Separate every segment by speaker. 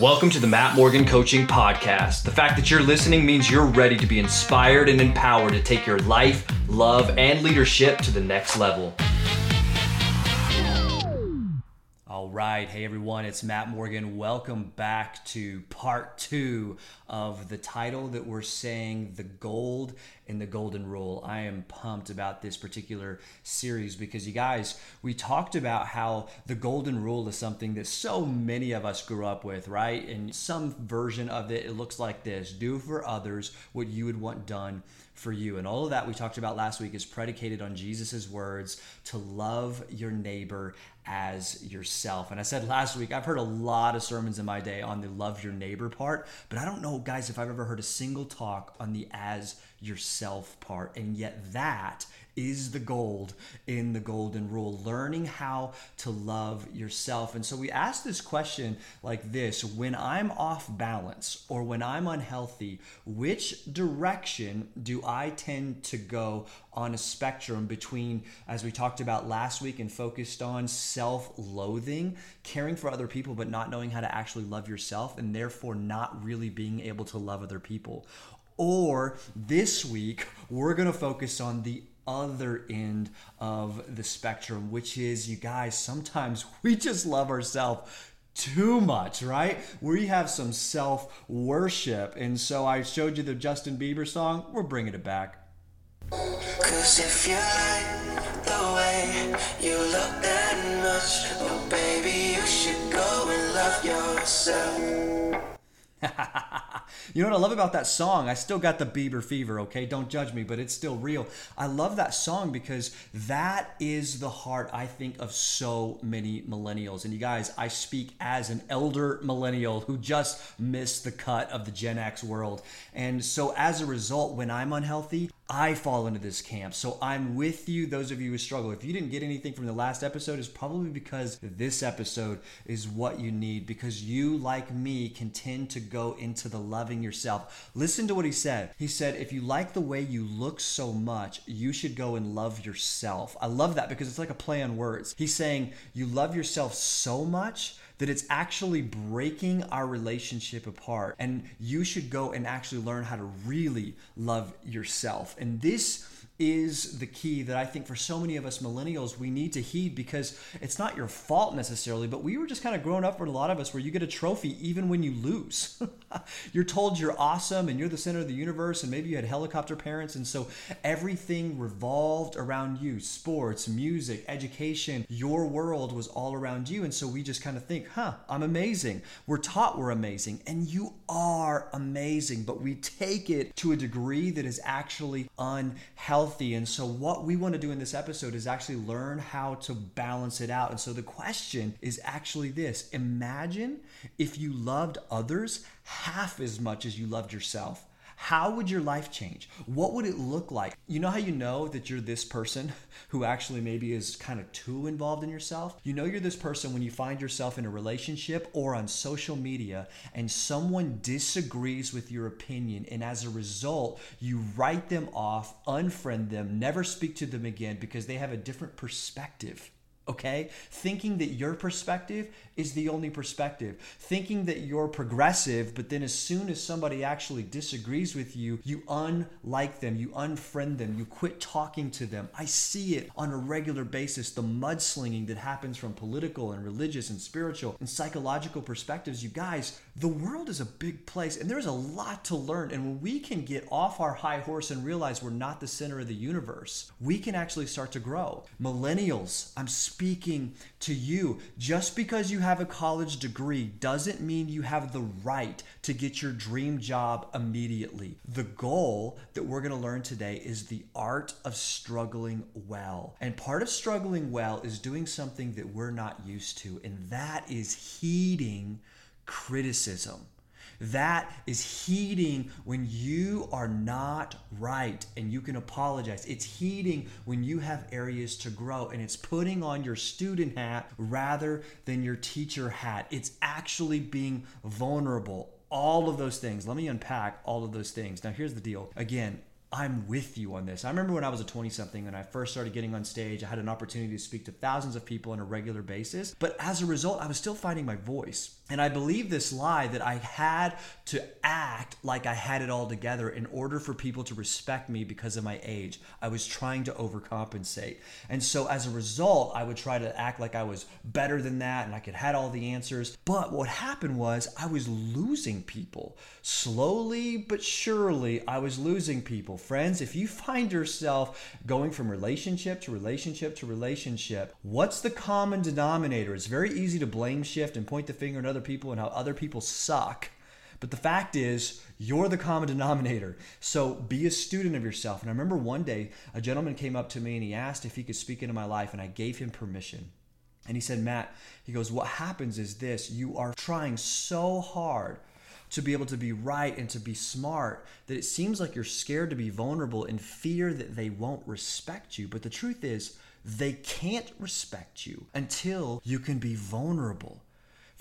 Speaker 1: Welcome to the Matt Morgan Coaching Podcast. The fact that you're listening means you're ready to be inspired and empowered to take your life, love, and leadership to the next level. Right. Hey, everyone. It's Matt Morgan. Welcome back to part two of the title that we're saying The Gold in the Golden Rule. I am pumped about this particular series because, you guys, we talked about how the Golden Rule is something that so many of us grew up with, right? And some version of it, it looks like this do for others what you would want done for you. And all of that we talked about last week is predicated on Jesus' words to love your neighbor as yourself. And I said last week, I've heard a lot of sermons in my day on the love your neighbor part, but I don't know, guys, if I've ever heard a single talk on the as yourself part. And yet that is the gold in the golden rule learning how to love yourself. And so we ask this question like this when i'm off balance or when i'm unhealthy which direction do i tend to go on a spectrum between as we talked about last week and focused on self-loathing caring for other people but not knowing how to actually love yourself and therefore not really being able to love other people? Or this week, we're to focus on the other end of the spectrum, which is you guys, sometimes we just love ourselves too much, right? We have some self worship. And so I showed you the Justin Bieber song. We're bringing it back. Cause if you like the way you look that much, well, baby, you should go and love yourself. you know what I love about that song? I still got the Bieber fever, okay? Don't judge me, but it's still real. I love that song because that is the heart, I think, of so many millennials. And you guys, I speak as an elder millennial who just missed the cut of the Gen X world. And so as a result, when I'm unhealthy, I fall into this camp. So I'm with you, those of you who struggle. If you didn't get anything from the last episode, it's probably because this episode is what you need because you, like me, can tend to go into the loving yourself. Listen to what he said. He said, If you like the way you look so much, you should go and love yourself. I love that because it's like a play on words. He's saying, You love yourself so much that it's actually breaking our relationship apart. And you should go and actually learn how to really love yourself. And this is the key that I think for so many of us millennials we need to heed because it's not your fault necessarily, but we were just kind of growing up for a lot of us where you get a trophy even when you lose. you're told you're awesome and you're the center of the universe, and maybe you had helicopter parents, and so everything revolved around you sports, music, education, your world was all around you. And so we just kind of think, huh, I'm amazing. We're taught we're amazing, and you are amazing, but we take it to a degree that is actually unhealthy healthy. And so, what we want to do in this episode is actually learn how to balance it out. And so, the question is actually this Imagine if you loved others half as much as you loved yourself how would your life change? What would it look like? You know how you know that you're this person who actually maybe is kind of too involved in yourself? You know you're this person when you find yourself in a relationship or on social media and someone disagrees with your opinion, and as a result, you write them off, unfriend them, never speak to them again because they have a different perspective okay? Thinking that your perspective is the only perspective. Thinking that you're progressive, but then as soon as somebody actually disagrees with you, you unlike them, you unfriend them, you quit talking to them. I see it on a regular basis the mudslinging that happens from political and religious and spiritual and psychological perspectives. You guys, the world is a big place and there's a lot to learn. And when we can get off our high horse and realize we're not the center of the universe, we can actually start to grow. Millennials, I'm speaking to you. Just because you have a college degree doesn't mean you have the right to get your dream job immediately. The goal that we're going to learn today is the art of struggling well. And part of struggling well is doing something that we're not used to, and that is heeding criticism. That is heeding when you are not right and you can apologize. It's heeding when you have areas to grow and it's putting on your student hat rather than your teacher hat. It's actually being vulnerable. All of those things. Let me unpack all of those things. Now, here's the deal. Again, I'm with you on this. I remember when I was a 20 something and I first started getting on stage, I had an opportunity to speak to thousands of people on a regular basis. But as a result, I was still finding my voice. And I believe this lie that I had to act like I had it all together in order for people to respect me because of my age. I was trying to overcompensate. And so as a result, I would try to act like I was better than that and I could had all the answers. But what happened was I was losing people. Slowly but surely, I was losing people. Friends, if you find yourself going from relationship to relationship to relationship, what's the common denominator? It's very easy to blame shift and point the finger at other people and how other people suck. But the fact is, you're the common denominator. So be a student of yourself. And I remember one day a gentleman came up to me and he asked if he could speak into my life, and I gave him permission. And he said, Matt, he goes, What happens is this you are trying so hard to be able to be right and to be smart that it seems like you're scared to be vulnerable in fear that they won't respect you. But the truth is, they can't respect you until you can be vulnerable.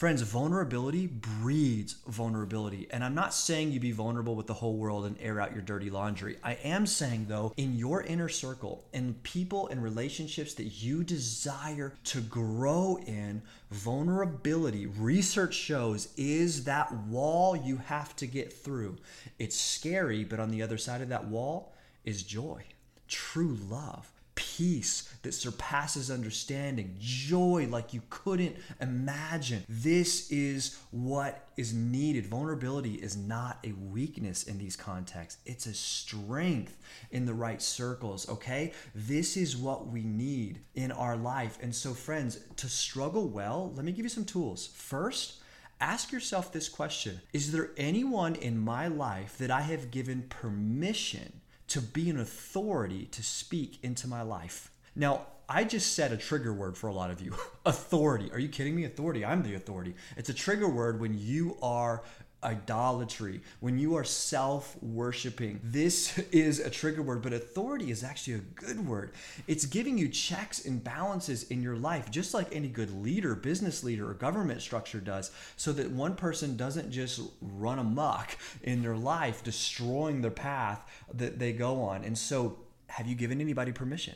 Speaker 1: Friends, vulnerability breeds vulnerability. And I'm not saying you be vulnerable with the whole world and air out your dirty laundry. I am saying, though, in your inner circle, in people and relationships that you desire to grow in, vulnerability, research shows, is that wall you have to get through. It's scary, but on the other side of that wall is joy, true love peace that surpasses understanding, joy like you couldn't imagine. This is what is needed. Vulnerability is not a weakness in these contexts, it's a strength in the right circles, okay? This is what we need in our life. And so, friends, to struggle well, let me give you some tools. First, ask yourself this question Is there anyone in my life that I have given permission? To be an authority to speak into my life. Now, I just said a trigger word for a lot of you authority. Are you kidding me? Authority. I'm the authority. It's a trigger word when you are idolatry, when you are self worshiping. This is a trigger word, but authority is actually a good word. It's giving you checks and balances in your life, just like any good leader, business leader, or government structure does, so that one person doesn't just run amok in their life, destroying their path that they go on. And so, have you given anybody permission?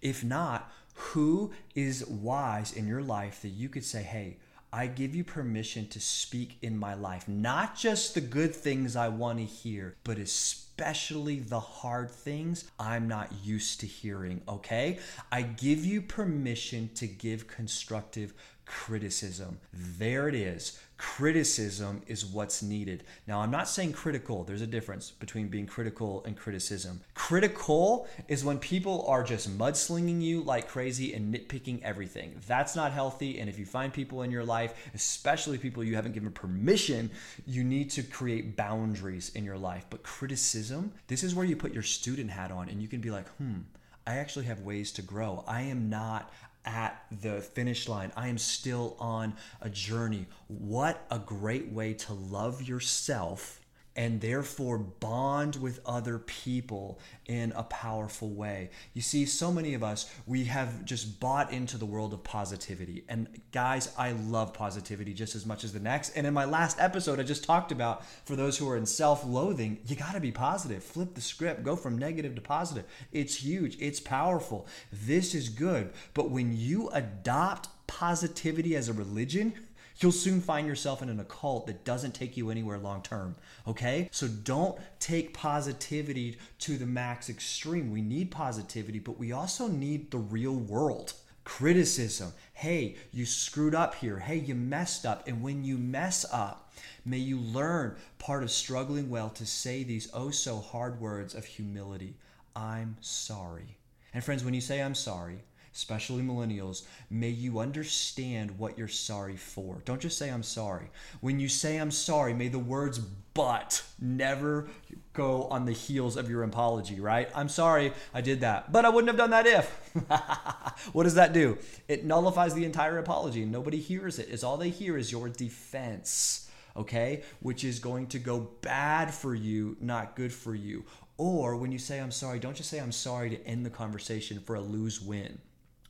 Speaker 1: If not, who is wise in your life that you could say, hey, I give you permission to speak in my life, not just the good things I want to hear, but especially the hard things I'm not used to hearing, okay? I give you permission to give constructive criticism. There it is. Criticism is what's needed. Now, I'm not saying critical. There's a difference between being critical and criticism. Critical is when people are just mudslinging you like crazy and nitpicking everything. That's not healthy. And if you find people in your life, especially people you haven't given permission, you need to create boundaries in your life. But criticism, this is where you put your student hat on and you can be like, hmm, I actually have ways to grow. I am not at the finish line. I am still on a journey. What a great way to love yourself and therefore bond with other people in a powerful way. You see, so many of us, we have just bought into the world of positivity. And guys, I love positivity just as much as the next. And in my last episode, I just talked about for those who are in self loathing, you got to be positive. Flip the script, go from negative to positive. It's huge, it's powerful. This is good. But when you adopt positivity as a religion, you'll soon find yourself in an occult that doesn't take you anywhere long term. Okay? So don't take positivity to the max extreme. We need positivity, but we also need the real world. Criticism. Hey, you screwed up here. Hey, you messed up. And when you mess up, may you learn part of struggling well to say these oh so hard words of humility. I'm sorry. And friends, when you say I'm sorry, especially millennials, may you understand what you're sorry for. Don't just say, I'm sorry. When you say, I'm sorry, may the words but never go on the heels of your apology, right? I'm sorry I did that, but I wouldn't have done that if. what does that do? It nullifies the entire apology. Nobody hears it. Is all they hear is your defense, okay? Which is going to go bad for you, not good for you. Or when you say I'm sorry, don't just say I'm sorry to end the conversation for a lose win.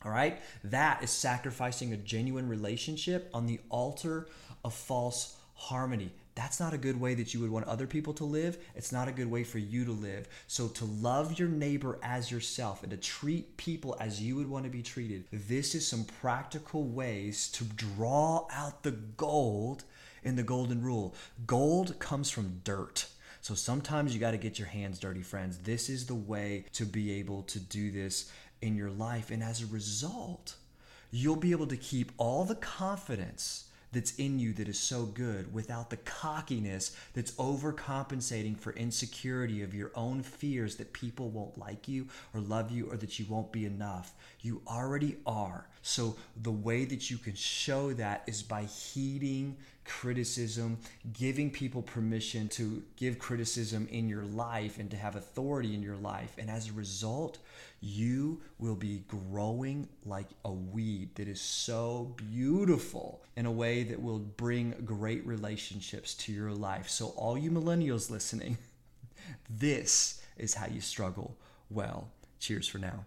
Speaker 1: All right? That is sacrificing a genuine relationship on the altar of false harmony. That's not a good way that you would want other people to live. It's not a good way for you to live. So, to love your neighbor as yourself and to treat people as you would want to be treated, this is some practical ways to draw out the gold in the golden rule. Gold comes from dirt. So sometimes you got to get your hands dirty, friends. This is the way to be able to do this in your life. And as a result, you'll be able to keep all the confidence that's in you that is so good without the cockiness that's overcompensating for insecurity of your own fears that people won't like you or love you or that you won't be enough. You already are. So the way that you can show that is by heeding criticism, giving people permission to give criticism in your life and to have authority in your life. And as a result, you will be growing like a weed that is so beautiful in a way that will bring great relationships to your life. So, all you millennials listening, this is how you struggle well. Cheers for now.